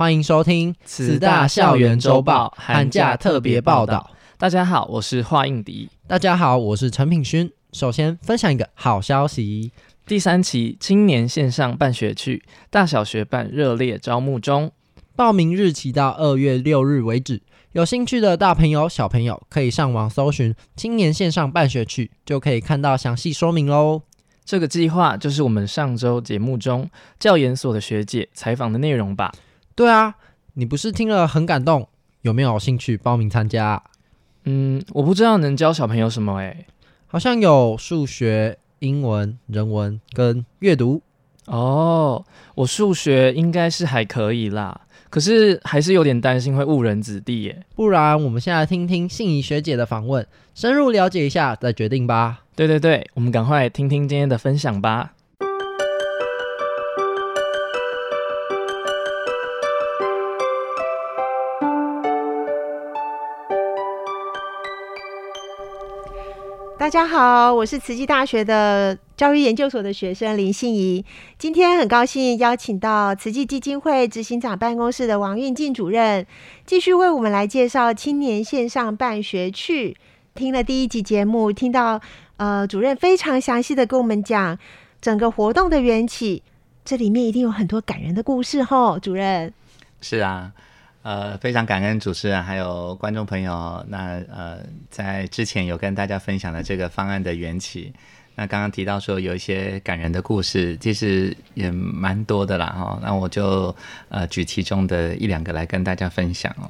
欢迎收听慈大校园周报寒假特别报道。大家好，我是华应迪。大家好，我是陈品勋。首先分享一个好消息：第三期青年线上办学区，大小学办热烈招募中，报名日期到二月六日为止。有兴趣的大朋友、小朋友可以上网搜寻“青年线上办学区”，就可以看到详细说明喽。这个计划就是我们上周节目中教研所的学姐采访的内容吧？对啊，你不是听了很感动？有没有兴趣报名参加？嗯，我不知道能教小朋友什么诶，好像有数学、英文、人文跟阅读。哦，我数学应该是还可以啦，可是还是有点担心会误人子弟耶。不然我们现在听听信怡学姐的访问，深入了解一下再决定吧。对对对，我们赶快听听今天的分享吧。大家好，我是慈济大学的教育研究所的学生林信怡。今天很高兴邀请到慈济基金会执行长办公室的王运进主任，继续为我们来介绍青年线上办学趣。听了第一集节目，听到呃主任非常详细的跟我们讲整个活动的缘起，这里面一定有很多感人的故事吼，主任。是啊。呃，非常感恩主持人还有观众朋友。那呃，在之前有跟大家分享的这个方案的缘起，那刚刚提到说有一些感人的故事，其实也蛮多的啦哈。那我就呃举其中的一两个来跟大家分享哦。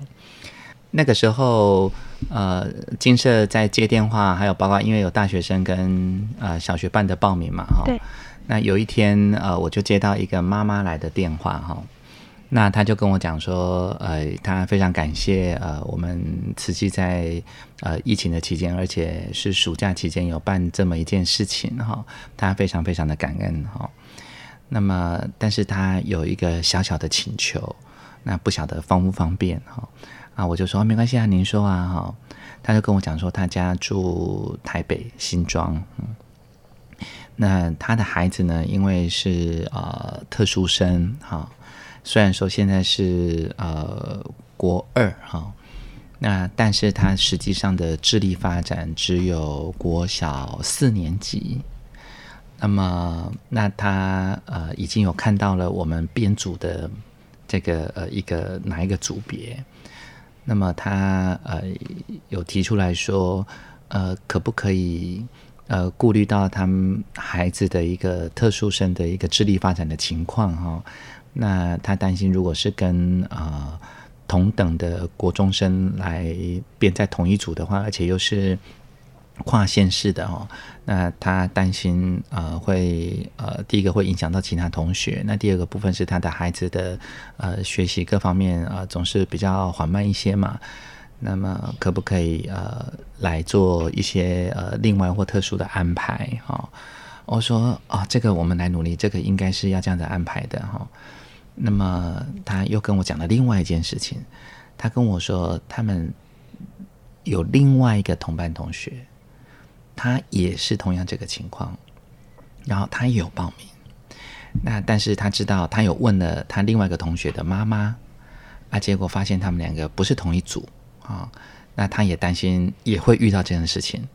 那个时候呃，金社在接电话，还有包括因为有大学生跟呃小学办的报名嘛哈。对。那有一天呃，我就接到一个妈妈来的电话哈。那他就跟我讲说，呃，他非常感谢呃，我们慈济在呃疫情的期间，而且是暑假期间有办这么一件事情哈，他非常非常的感恩哈。那么，但是他有一个小小的请求，那不晓得方不方便哈？啊，我就说没关系啊，您说啊哈。他就跟我讲说，他家住台北新庄，嗯，那他的孩子呢，因为是呃特殊生哈。虽然说现在是呃国二哈，那但是他实际上的智力发展只有国小四年级。那么那他呃已经有看到了我们编组的这个呃一个哪一个组别，那么他呃有提出来说呃可不可以呃顾虑到他们孩子的一个特殊生的一个智力发展的情况哈。那他担心，如果是跟呃同等的国中生来编在同一组的话，而且又是跨县市的哦，那他担心呃会呃第一个会影响到其他同学，那第二个部分是他的孩子的呃学习各方面啊、呃、总是比较缓慢一些嘛，那么可不可以呃来做一些呃另外或特殊的安排哈、哦？我说啊、哦，这个我们来努力，这个应该是要这样子安排的哈。哦那么他又跟我讲了另外一件事情，他跟我说他们有另外一个同班同学，他也是同样这个情况，然后他也有报名，那但是他知道他有问了他另外一个同学的妈妈，啊，结果发现他们两个不是同一组啊，那他也担心也会遇到这样的事情，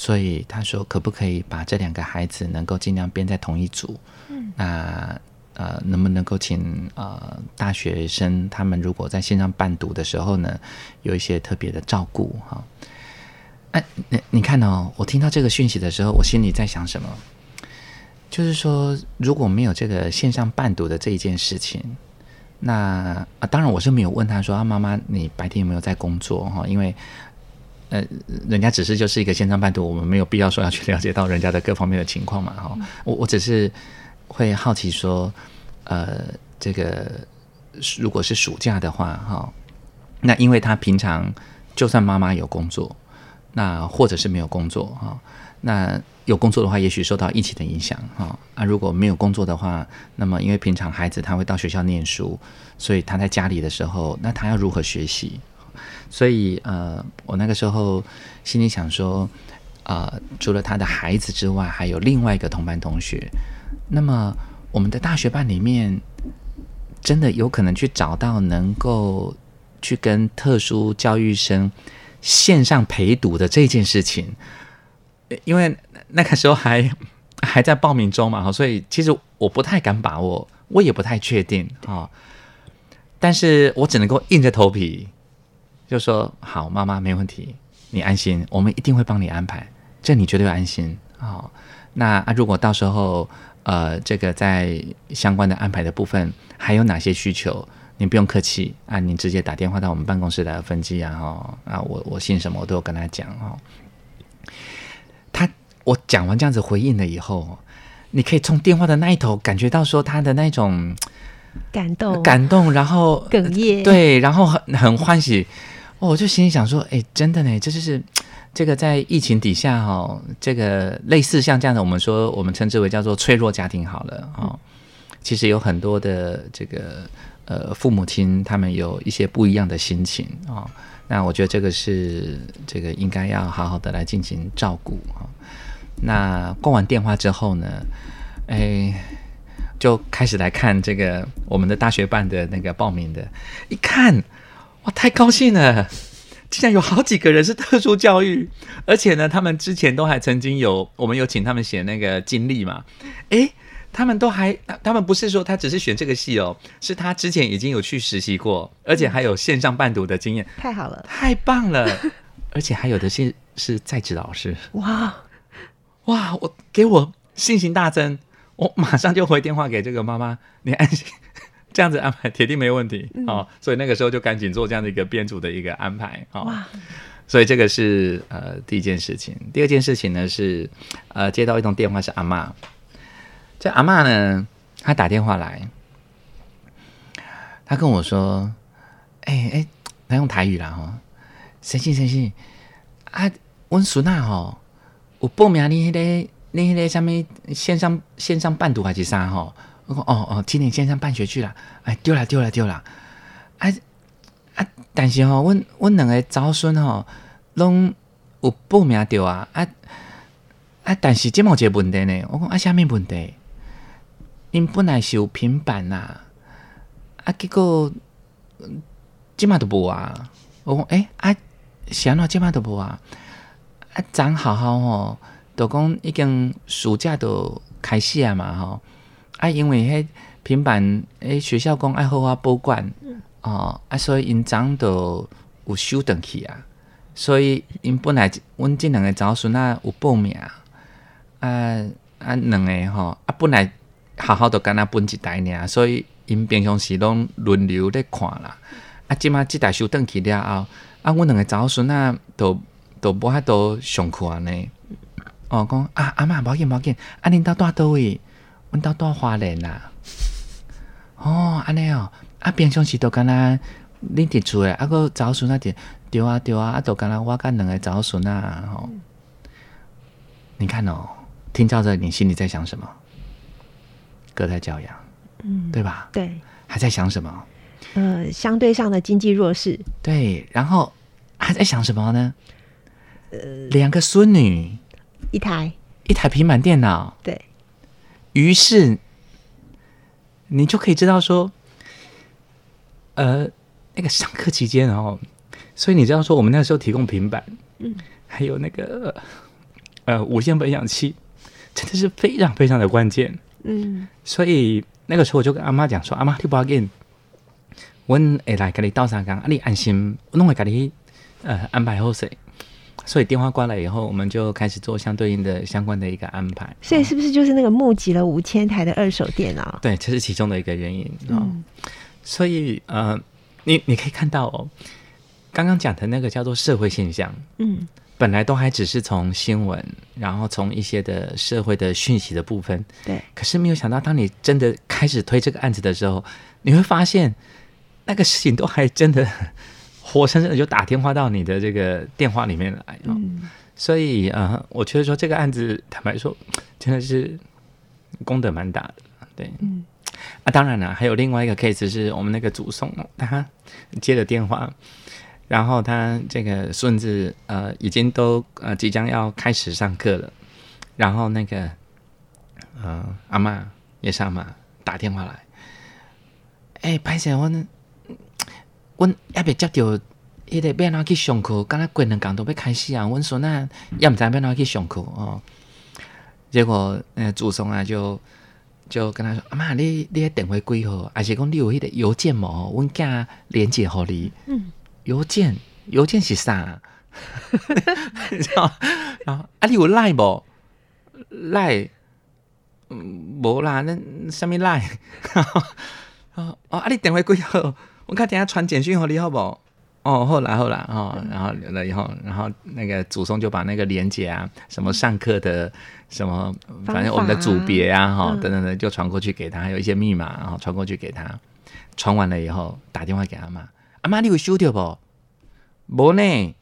所以他说可不可以把这两个孩子能够尽量编在同一组，嗯，那。呃，能不能够请呃大学生他们如果在线上伴读的时候呢，有一些特别的照顾哈？哎，你你看哦，我听到这个讯息的时候，我心里在想什么？就是说，如果没有这个线上伴读的这一件事情，那啊，当然我是没有问他说啊，妈妈，你白天有没有在工作哈？因为呃，人家只是就是一个线上伴读，我们没有必要说要去了解到人家的各方面的情况嘛哈。我我只是。会好奇说，呃，这个如果是暑假的话，哈，那因为他平常就算妈妈有工作，那或者是没有工作哈，那有工作的话，也许受到疫情的影响哈。啊，如果没有工作的话，那么因为平常孩子他会到学校念书，所以他在家里的时候，那他要如何学习？所以呃，我那个时候心里想说，呃，除了他的孩子之外，还有另外一个同班同学。那么我们的大学班里面，真的有可能去找到能够去跟特殊教育生线上陪读的这件事情，因为那个时候还 还在报名中嘛，所以其实我不太敢把握，我也不太确定啊。但是我只能够硬着头皮，就说好，妈妈没问题，你安心，我们一定会帮你安排，这你绝对安心啊。那啊，如果到时候。呃，这个在相关的安排的部分还有哪些需求？你不用客气啊，你直接打电话到我们办公室来的分机啊，哈啊，我我姓什么我都有跟他讲哦。他我讲完这样子回应了以后，你可以从电话的那一头感觉到说他的那种感动，感动，然后哽咽，对，然后很很欢喜。哦，我就心里想说，哎，真的呢，这就是。这个在疫情底下哈、哦，这个类似像这样的，我们说我们称之为叫做脆弱家庭好了哈、哦。其实有很多的这个呃父母亲，他们有一些不一样的心情啊、哦。那我觉得这个是这个应该要好好的来进行照顾啊、哦。那挂完电话之后呢，哎，就开始来看这个我们的大学办的那个报名的，一看哇，太高兴了。竟然有好几个人是特殊教育，而且呢，他们之前都还曾经有，我们有请他们写那个经历嘛。诶，他们都还，他们不是说他只是选这个系哦，是他之前已经有去实习过，而且还有线上伴读的经验。太好了，太棒了，而且还有的是是在职老师。哇哇，我给我信心大增，我马上就回电话给这个妈妈，你安心。这样子安排铁定没问题，嗯、哦，所以那个时候就赶紧做这样的一个编组的一个安排，哦，所以这个是呃第一件事情。第二件事情呢是呃接到一通电话是阿妈，这阿妈呢她打电话来，她跟我说，哎哎，她用台语啦哈，生气生气啊，温孙娜哈，我报名你那个你那个什么线上线上伴读还是啥哈？哦我讲哦哦，今年线上办学去了，哎，丢了丢了丢了，啊啊！但是吼、哦，阮阮两个祖孙吼，拢有报名着啊，啊啊！但是这么一个问题呢，我讲啊，啥物问题？因本来是有平板呐，啊，结果这么都无啊！我讲诶，啊，啥喏这么都无啊？啊，咱好好吼，都讲已经暑假都开始啊嘛吼。啊，因为迄平板，诶，学校讲爱好好保管，哦，啊，所以因长都有收回去啊，所以因本来阮即两个查某孙仔有报名，啊啊两个吼，啊本来好好的跟他分一台尔，所以因平常时拢轮流咧看啦，啊，即马即台收回去了后，啊，阮两个查某孙仔都都无法度上课安尼，哦，讲啊阿嬷，无要紧无要紧，啊，恁兜住倒位。阮兜住花莲啦，哦，安尼哦，啊，平常时都干那恁伫厝诶，啊，个早孙那点，对啊对啊，啊，都干那我甲两个早孙啊，吼，你看哦，听到这，你心里在想什么？隔代教养，嗯，对吧？对，还在想什么？呃，相对上的经济弱势，对，然后还在想什么呢？呃，两个孙女，一台一台平板电脑，对。于是，你就可以知道说，呃，那个上课期间哦，所以你知道说，我们那时候提供平板，嗯，还有那个呃无线分享器，真的是非常非常的关键，嗯，所以那个时候我就跟阿妈讲说，阿妈你不要紧，我会来给你倒三缸，你安心，我弄会给你呃安排好势。所以电话挂了以后，我们就开始做相对应的相关的一个安排。所以是不是就是那个募集了五千台的二手电脑？对，这是其中的一个原因。嗯，所以呃，你你可以看到哦，刚刚讲的那个叫做社会现象，嗯，本来都还只是从新闻，然后从一些的社会的讯息的部分，对。可是没有想到，当你真的开始推这个案子的时候，你会发现那个事情都还真的。活生生的就打电话到你的这个电话里面来哦。嗯。所以呃，我觉得说这个案子坦白说，真的是功德蛮大的，对，嗯。啊，当然了，还有另外一个 case 是我们那个祖松，他接的电话，然后他这个孙子呃已经都呃即将要开始上课了，然后那个呃阿妈也是阿嬷打电话来，哎，歹势，阮阮要不接到。迄个要怎去上课？刚才过两讲都要开始啊！阮孙啊，也毋知要怎去上课哦。结果，呃，祖宗啊，就就跟他说：“阿妈，你你电话几号？还是讲你有迄个邮件无？阮囝连接互你。嗯，邮件，邮件是啥？然后啊，你有赖无？赖？嗯，无啦。那啥物赖？哦哦，啊，你电话几号？我看等下传简讯给你好不？哦，后来后来哦，然后留了以后，然后那个祖宗就把那个连接啊，什么上课的什么，反正我们的组别啊，哈、嗯，等等的就传过去给他，还有一些密码，然后传过去给他。传完了以后，打电话给阿妈，阿妈你有收到不？无呢，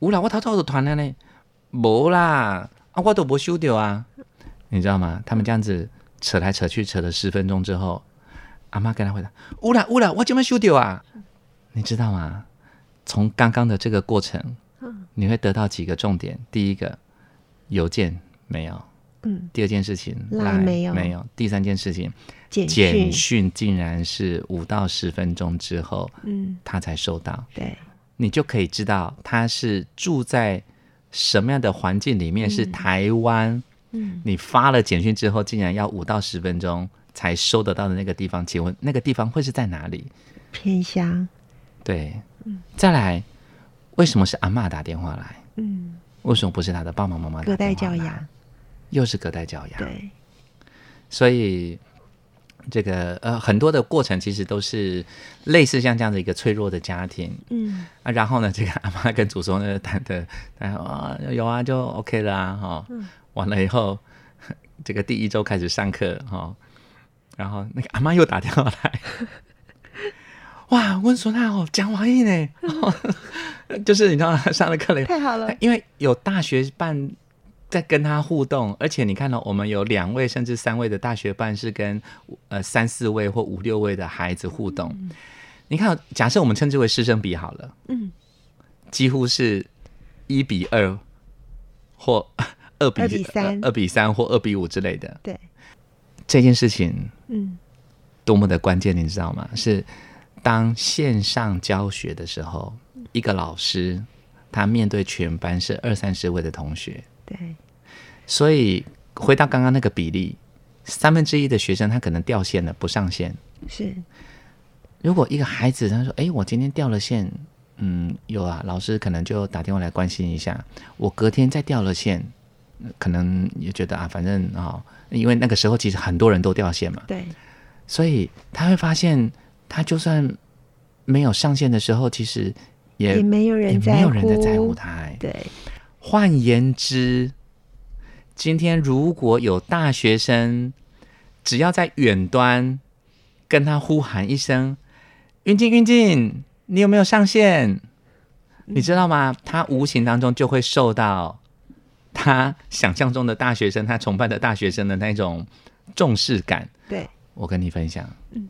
有啦，我偷偷都传了呢，无啦，啊，我都没收到啊，你知道吗？他们这样子扯来扯去，扯了十分钟之后，阿妈跟他回答，乌啦乌啦，我怎么修掉啊？你知道吗？从刚刚的这个过程，你会得到几个重点。第一个，邮件没有，嗯。第二件事情，来没有，没有。第三件事情，简讯，竟然是五到十分钟之后，嗯，他才收到。对，你就可以知道他是住在什么样的环境里面，是台湾。嗯，你发了简讯之后，竟然要五到十分钟才收得到的那个地方，请问那个地方会是在哪里？偏乡。对，再来，为什么是阿嬷打电话来？嗯，为什么不是他的爸爸妈妈打电话？隔代教养，又是隔代教养。对，所以这个呃，很多的过程其实都是类似像这样的一个脆弱的家庭。嗯啊，然后呢，这个阿妈跟祖宗呢谈的，谈啊有啊就 OK 了啊哈。嗯，完了以后，这个第一周开始上课哈，然后那个阿妈又打电话来。哇，温叔那哦，讲华语呢，就是你知道上了课了，太好了，因为有大学伴在跟他互动，而且你看到我们有两位甚至三位的大学伴是跟呃三四位或五六位的孩子互动。嗯、你看，假设我们称之为师生比好了，嗯，几乎是一比二或二比，二比三、二比三或二比五之类的。对，这件事情，嗯，多么的关键，你知道吗？是。当线上教学的时候，一个老师他面对全班是二三十位的同学，对，所以回到刚刚那个比例，三分之一的学生他可能掉线了，不上线。是，如果一个孩子他说：“哎，我今天掉了线，嗯，有啊，老师可能就打电话来关心一下。我隔天再掉了线，可能也觉得啊，反正啊、哦，因为那个时候其实很多人都掉线嘛，对，所以他会发现。”他就算没有上线的时候，其实也也没有人在乎，没有人在在乎他。对，换言之，今天如果有大学生，只要在远端跟他呼喊一声“云静，云静，你有没有上线？”你知道吗？他无形当中就会受到他想象中的大学生，他崇拜的大学生的那种重视感。对，我跟你分享。嗯。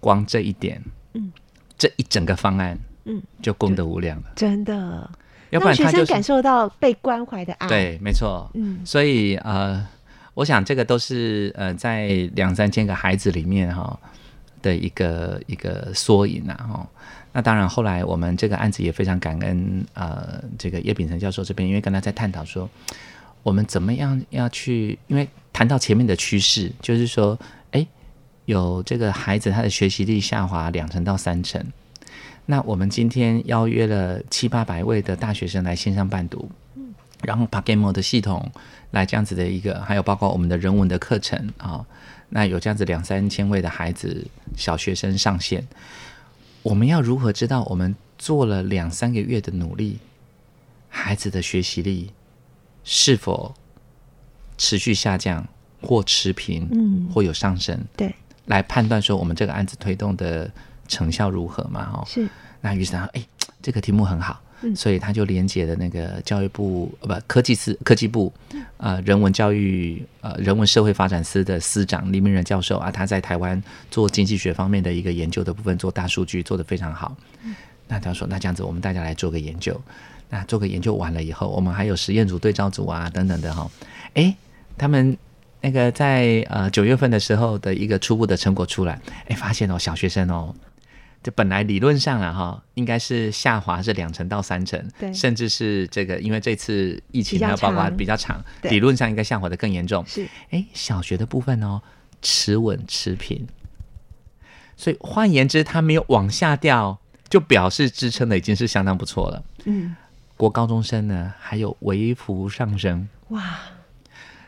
光这一点，嗯，这一整个方案，嗯，就功德无量了，真的。要不然他就学生感受到被关怀的爱，对，没错，嗯。所以呃，我想这个都是呃，在两三千个孩子里面哈的一个一个缩影啊哈。那当然，后来我们这个案子也非常感恩呃，这个叶秉成教授这边，因为跟他在探讨说，我们怎么样要去，因为谈到前面的趋势，就是说。有这个孩子，他的学习力下滑两成到三成。那我们今天邀约了七八百位的大学生来线上伴读，然后 PaGamO 的系统来这样子的一个，还有包括我们的人文的课程啊，那有这样子两三千位的孩子小学生上线，我们要如何知道我们做了两三个月的努力，孩子的学习力是否持续下降或持平，嗯，或有上升？对。来判断说我们这个案子推动的成效如何嘛？哦，是。那于是他说：“哎、欸，这个题目很好。所以他就连接了那个教育部呃不科技司科技部，呃人文教育呃人文社会发展司的司长李明仁教授啊，他在台湾做经济学方面的一个研究的部分，做大数据做得非常好。那他说，那这样子我们大家来做个研究，那做个研究完了以后，我们还有实验组、对照组啊等等的哈。哎，他们那个在呃九月份的时候的一个初步的成果出来，哎，发现哦小学生哦。这本来理论上啊，哈，应该是下滑是两成到三成，对，甚至是这个，因为这次疫情还有包括比较长，理论上应该下滑的更严重。是，哎，小学的部分哦，持稳持平，所以换言之，它没有往下掉，就表示支撑的已经是相当不错了。嗯，国高中生呢，还有微幅上升。哇。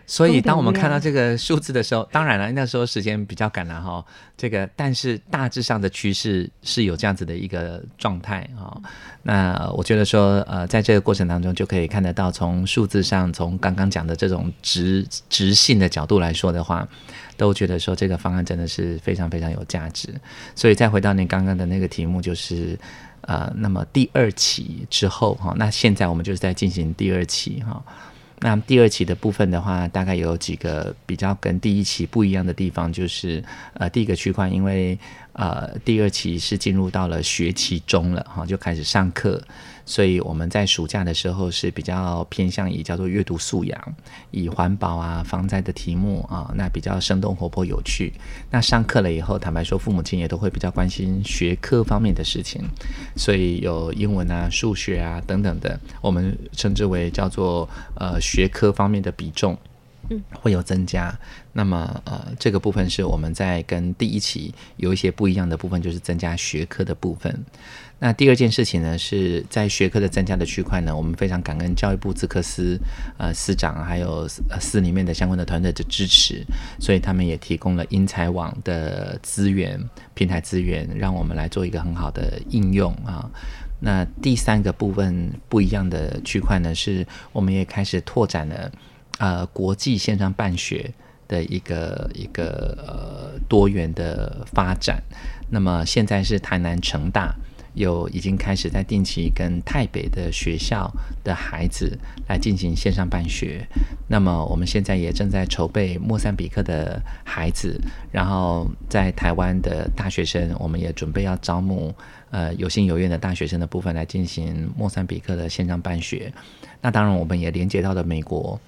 所以，当我们看到这个数字的时候，当然了，那时候时间比较赶了哈。这个，但是大致上的趋势是有这样子的一个状态啊。那我觉得说，呃，在这个过程当中，就可以看得到，从数字上，从刚刚讲的这种直直性的角度来说的话，都觉得说这个方案真的是非常非常有价值。所以，再回到你刚刚的那个题目，就是呃，那么第二期之后哈，那现在我们就是在进行第二期哈。那第二期的部分的话，大概有几个比较跟第一期不一样的地方，就是呃，第一个区块，因为呃，第二期是进入到了学期中了哈，就开始上课。所以我们在暑假的时候是比较偏向以叫做阅读素养，以环保啊、防灾的题目啊，那比较生动活泼有趣。那上课了以后，坦白说，父母亲也都会比较关心学科方面的事情，所以有英文啊、数学啊等等的，我们称之为叫做呃学科方面的比重，会有增加。那么呃这个部分是我们在跟第一期有一些不一样的部分，就是增加学科的部分。那第二件事情呢，是在学科的增加的区块呢，我们非常感恩教育部资科司呃司长还有呃司里面的相关的团队的支持，所以他们也提供了英才网的资源平台资源，让我们来做一个很好的应用啊。那第三个部分不一样的区块呢，是我们也开始拓展了呃国际线上办学的一个一个呃多元的发展。那么现在是台南成大。有已经开始在定期跟台北的学校的孩子来进行线上办学，那么我们现在也正在筹备莫桑比克的孩子，然后在台湾的大学生，我们也准备要招募呃有心有愿的大学生的部分来进行莫桑比克的线上办学。那当然，我们也连接到了美国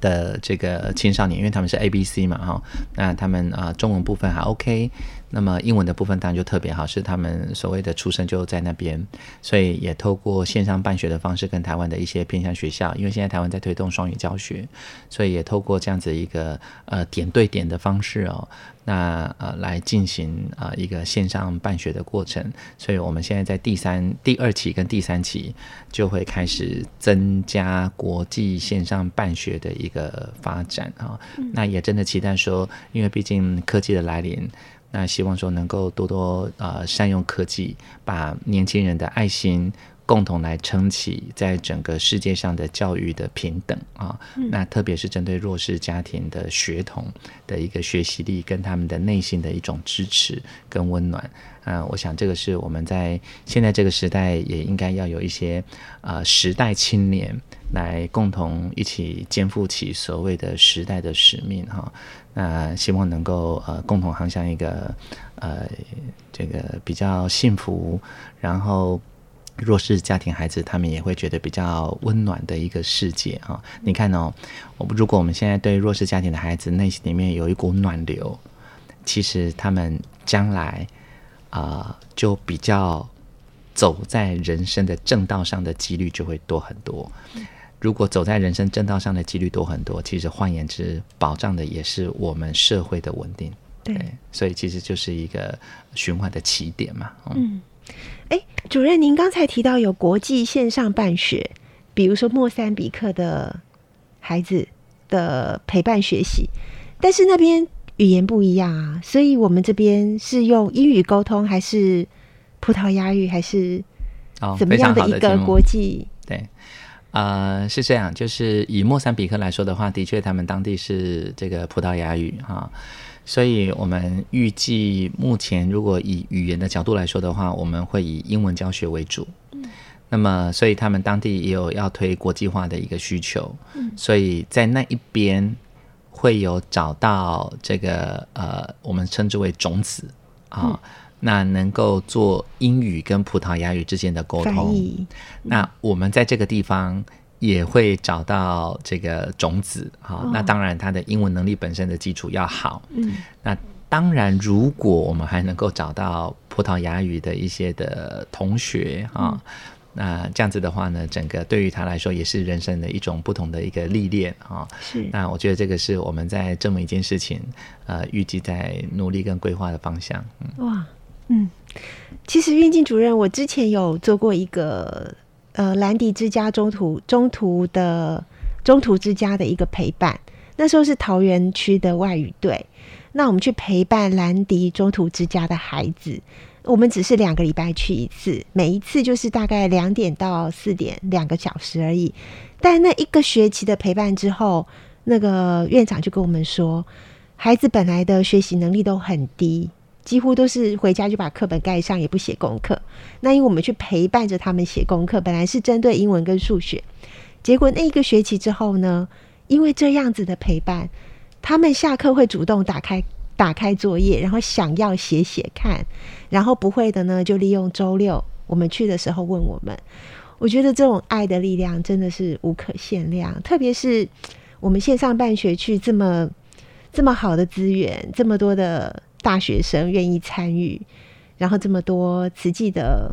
的这个青少年，因为他们是 ABC 嘛，哈，那他们啊、中文部分还 OK。那么英文的部分当然就特别好，是他们所谓的出生就在那边，所以也透过线上办学的方式跟台湾的一些偏向学校，因为现在台湾在推动双语教学，所以也透过这样子一个呃点对点的方式哦，那呃来进行啊、呃、一个线上办学的过程，所以我们现在在第三、第二期跟第三期就会开始增加国际线上办学的一个发展啊、那也真的期待说，因为毕竟科技的来临。那希望说能够多多呃善用科技，把年轻人的爱心共同来撑起在整个世界上的教育的平等啊。嗯、那特别是针对弱势家庭的学童的一个学习力跟他们的内心的一种支持跟温暖。啊、呃，我想这个是我们在现在这个时代也应该要有一些呃时代青年来共同一起肩负起所谓的时代的使命哈。那希望能够呃共同航向一个呃这个比较幸福，然后弱势家庭孩子他们也会觉得比较温暖的一个世界啊！你看哦，我如果我们现在对弱势家庭的孩子内心里面有一股暖流，其实他们将来啊、呃、就比较走在人生的正道上的几率就会多很多。如果走在人生正道上的几率多很多，其实换言之，保障的也是我们社会的稳定。对，对，所以其实就是一个循环的起点嘛。嗯，哎、欸，主任，您刚才提到有国际线上办学，比如说莫桑比克的孩子的陪伴学习，但是那边语言不一样啊，所以我们这边是用英语沟通，还是葡萄牙语，还是怎么样的一个国际？哦、对。呃，是这样，就是以莫桑比克来说的话，的确他们当地是这个葡萄牙语哈，所以我们预计目前如果以语言的角度来说的话，我们会以英文教学为主。那么，所以他们当地也有要推国际化的一个需求，嗯，所以在那一边会有找到这个呃，我们称之为种子啊。那能够做英语跟葡萄牙语之间的沟通，那我们在这个地方也会找到这个种子，哈、哦。那当然，他的英文能力本身的基础要好。嗯。那当然，如果我们还能够找到葡萄牙语的一些的同学，哈、哦嗯，那这样子的话呢，整个对于他来说也是人生的一种不同的一个历练，哈、哦。是。那我觉得这个是我们在这么一件事情，呃，预计在努力跟规划的方向。嗯。哇。嗯，其实运进主任，我之前有做过一个呃兰迪之家中途中途的中途之家的一个陪伴，那时候是桃园区的外语队，那我们去陪伴兰迪中途之家的孩子，我们只是两个礼拜去一次，每一次就是大概两点到四点两个小时而已，但那一个学期的陪伴之后，那个院长就跟我们说，孩子本来的学习能力都很低。几乎都是回家就把课本盖上，也不写功课。那因为我们去陪伴着他们写功课，本来是针对英文跟数学，结果那一个学期之后呢，因为这样子的陪伴，他们下课会主动打开打开作业，然后想要写写看，然后不会的呢，就利用周六我们去的时候问我们。我觉得这种爱的力量真的是无可限量，特别是我们线上办学去这么这么好的资源，这么多的。大学生愿意参与，然后这么多慈济的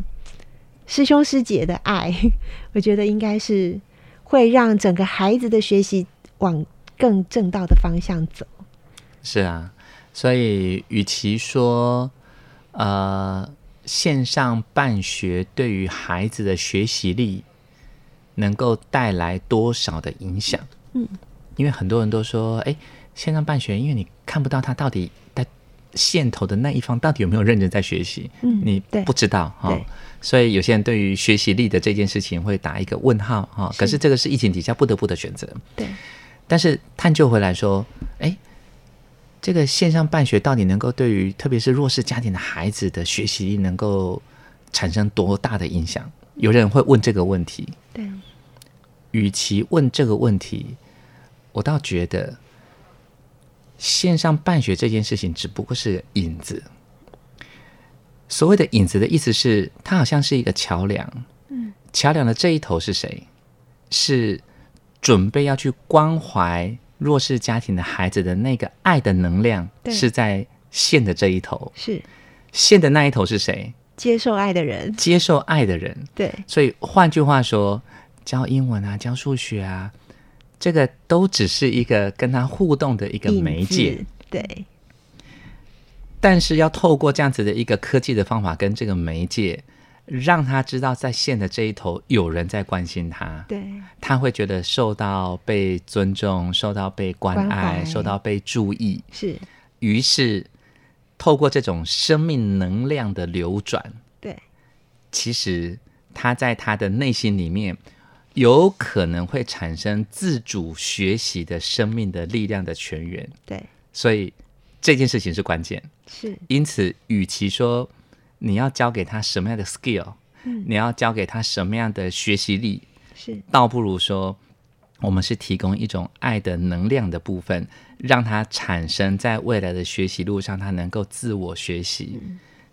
师兄师姐的爱，我觉得应该是会让整个孩子的学习往更正道的方向走。是啊，所以与其说呃线上办学对于孩子的学习力能够带来多少的影响，嗯，因为很多人都说，哎，线上办学，因为你看不到他到底在。线头的那一方到底有没有认真在学习？嗯，你不知道哈、哦，所以有些人对于学习力的这件事情会打一个问号哈、哦。可是这个是疫情底下不得不的选择。对，但是探究回来说，哎，这个线上办学到底能够对于特别是弱势家庭的孩子的学习力能够产生多大的影响？有人会问这个问题。对，与其问这个问题，我倒觉得。线上办学这件事情只不过是引子。所谓的影子的意思是，它好像是一个桥梁。嗯，桥梁的这一头是谁？是准备要去关怀弱势家庭的孩子的那个爱的能量，是在线的这一头。是线的那一头是谁？接受爱的人。接受爱的人。对。所以换句话说，教英文啊，教数学啊。这个都只是一个跟他互动的一个媒介，对。但是要透过这样子的一个科技的方法跟这个媒介，让他知道在线的这一头有人在关心他，对，他会觉得受到被尊重，受到被关爱，受到被注意，是。于是透过这种生命能量的流转，对，其实他在他的内心里面。有可能会产生自主学习的生命的力量的泉源，对，所以这件事情是关键，是。因此，与其说你要教给他什么样的 skill，嗯，你要教给他什么样的学习力，是，倒不如说，我们是提供一种爱的能量的部分，让他产生在未来的学习路上，他能够自我学习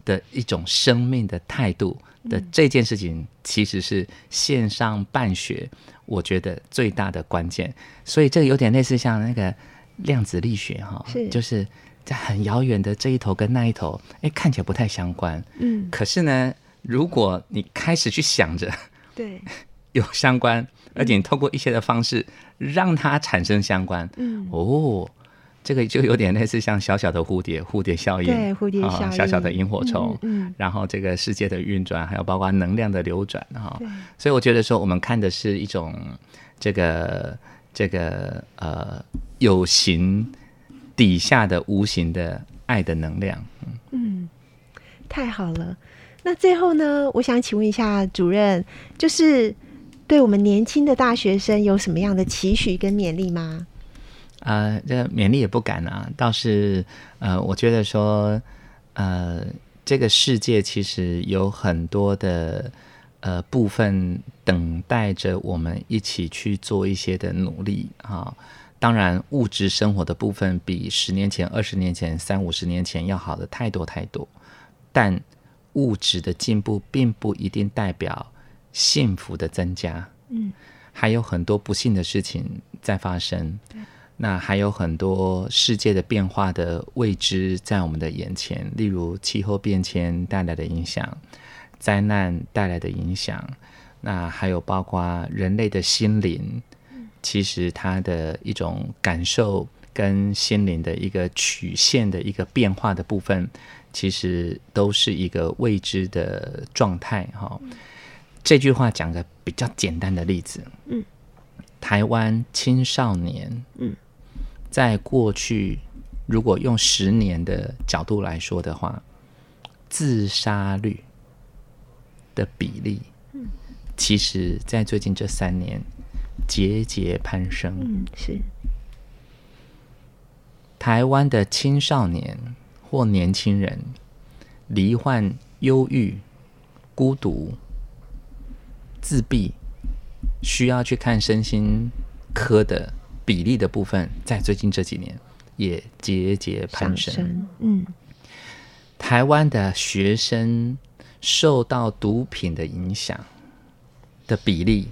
的一种生命的态度。的这件事情其实是线上办学，我觉得最大的关键。所以这个有点类似像那个量子力学哈，是就是在很遥远的这一头跟那一头，哎，看起来不太相关。嗯，可是呢，如果你开始去想着，对，有相关，而且你透过一些的方式让它产生相关，嗯，哦。这个就有点类似像小小的蝴蝶，蝴蝶效应，对，蝴蝶效应，小小的萤火虫，嗯，嗯，然后这个世界的运转，还有包括能量的流转，哈，所以我觉得说，我们看的是一种这个这个呃有形底下的无形的爱的能量，嗯，嗯，太好了。那最后呢，我想请问一下主任，就是对我们年轻的大学生有什么样的期许跟勉励吗？呃，这勉励也不敢啊，倒是呃，我觉得说，呃，这个世界其实有很多的呃部分等待着我们一起去做一些的努力啊。当然，物质生活的部分比十年前、二十年前、三五十年前要好的太多太多，但物质的进步并不一定代表幸福的增加。嗯，还有很多不幸的事情在发生。那还有很多世界的变化的未知在我们的眼前，例如气候变迁带来的影响，灾难带来的影响，那还有包括人类的心灵，其实它的一种感受跟心灵的一个曲线的一个变化的部分，其实都是一个未知的状态。哈，这句话讲个比较简单的例子，嗯，台湾青少年，嗯。在过去，如果用十年的角度来说的话，自杀率的比例，其实，在最近这三年节节攀升。嗯，是。台湾的青少年或年轻人罹患忧郁、孤独、自闭，需要去看身心科的。比例的部分，在最近这几年也节节攀升。嗯，台湾的学生受到毒品的影响的比例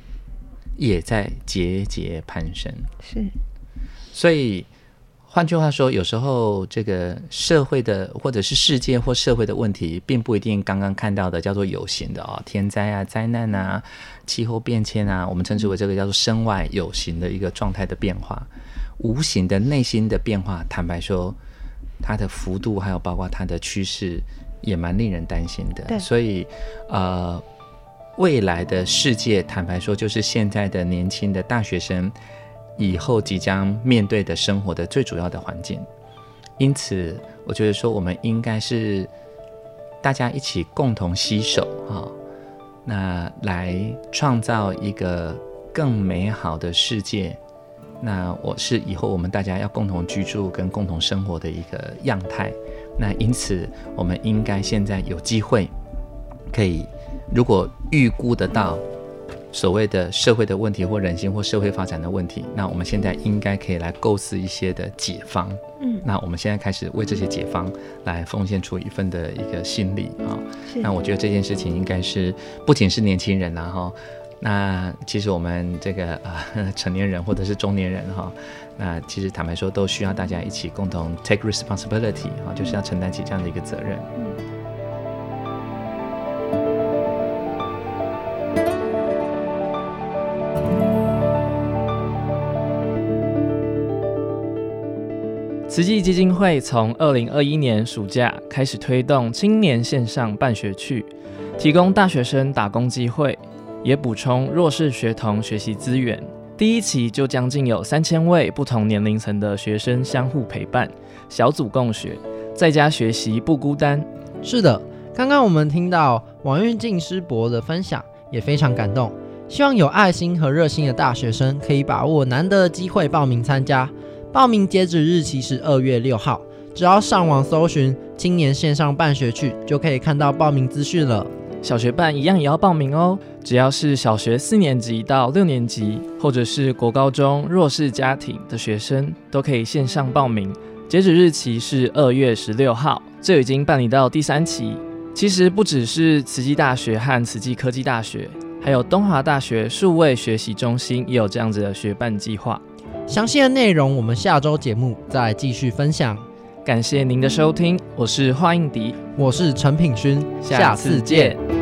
也在节节攀升。是，所以换句话说，有时候这个社会的或者是世界或社会的问题，并不一定刚刚看到的叫做有形的哦，天灾啊、灾难啊。气候变迁啊，我们称之为这个叫做身外有形的一个状态的变化，无形的内心的变化。坦白说，它的幅度还有包括它的趋势，也蛮令人担心的。对，所以呃，未来的世界，坦白说，就是现在的年轻的大学生以后即将面对的生活的最主要的环境。因此，我觉得说，我们应该是大家一起共同携手啊。那来创造一个更美好的世界，那我是以后我们大家要共同居住跟共同生活的一个样态。那因此，我们应该现在有机会，可以如果预估得到所谓的社会的问题或人性或社会发展的问题，那我们现在应该可以来构思一些的解方。嗯，那我们现在开始为这些解方来奉献出一份的一个心力啊。是那我觉得这件事情应该是不仅是年轻人呐哈，那其实我们这个呃成年人或者是中年人哈，那其实坦白说都需要大家一起共同 take responsibility 啊，就是要承担起这样的一个责任。慈济基金会从二零二一年暑假开始推动青年线上办学去，提供大学生打工机会，也补充弱势学童学习资源。第一期就将近有三千位不同年龄层的学生相互陪伴，小组共学，在家学习不孤单。是的，刚刚我们听到王运进师伯的分享，也非常感动。希望有爱心和热心的大学生可以把握难得的机会报名参加。报名截止日期是二月六号，只要上网搜寻“青年线上办学去”，就可以看到报名资讯了。小学办一样也要报名哦，只要是小学四年级到六年级，或者是国高中弱势家庭的学生，都可以线上报名。截止日期是二月十六号，这已经办理到第三期。其实不只是慈济大学和慈济科技大学，还有东华大学数位学习中心也有这样子的学办计划。详细的内容，我们下周节目再继续分享。感谢您的收听，我是华应迪，我是陈品勋，下次见。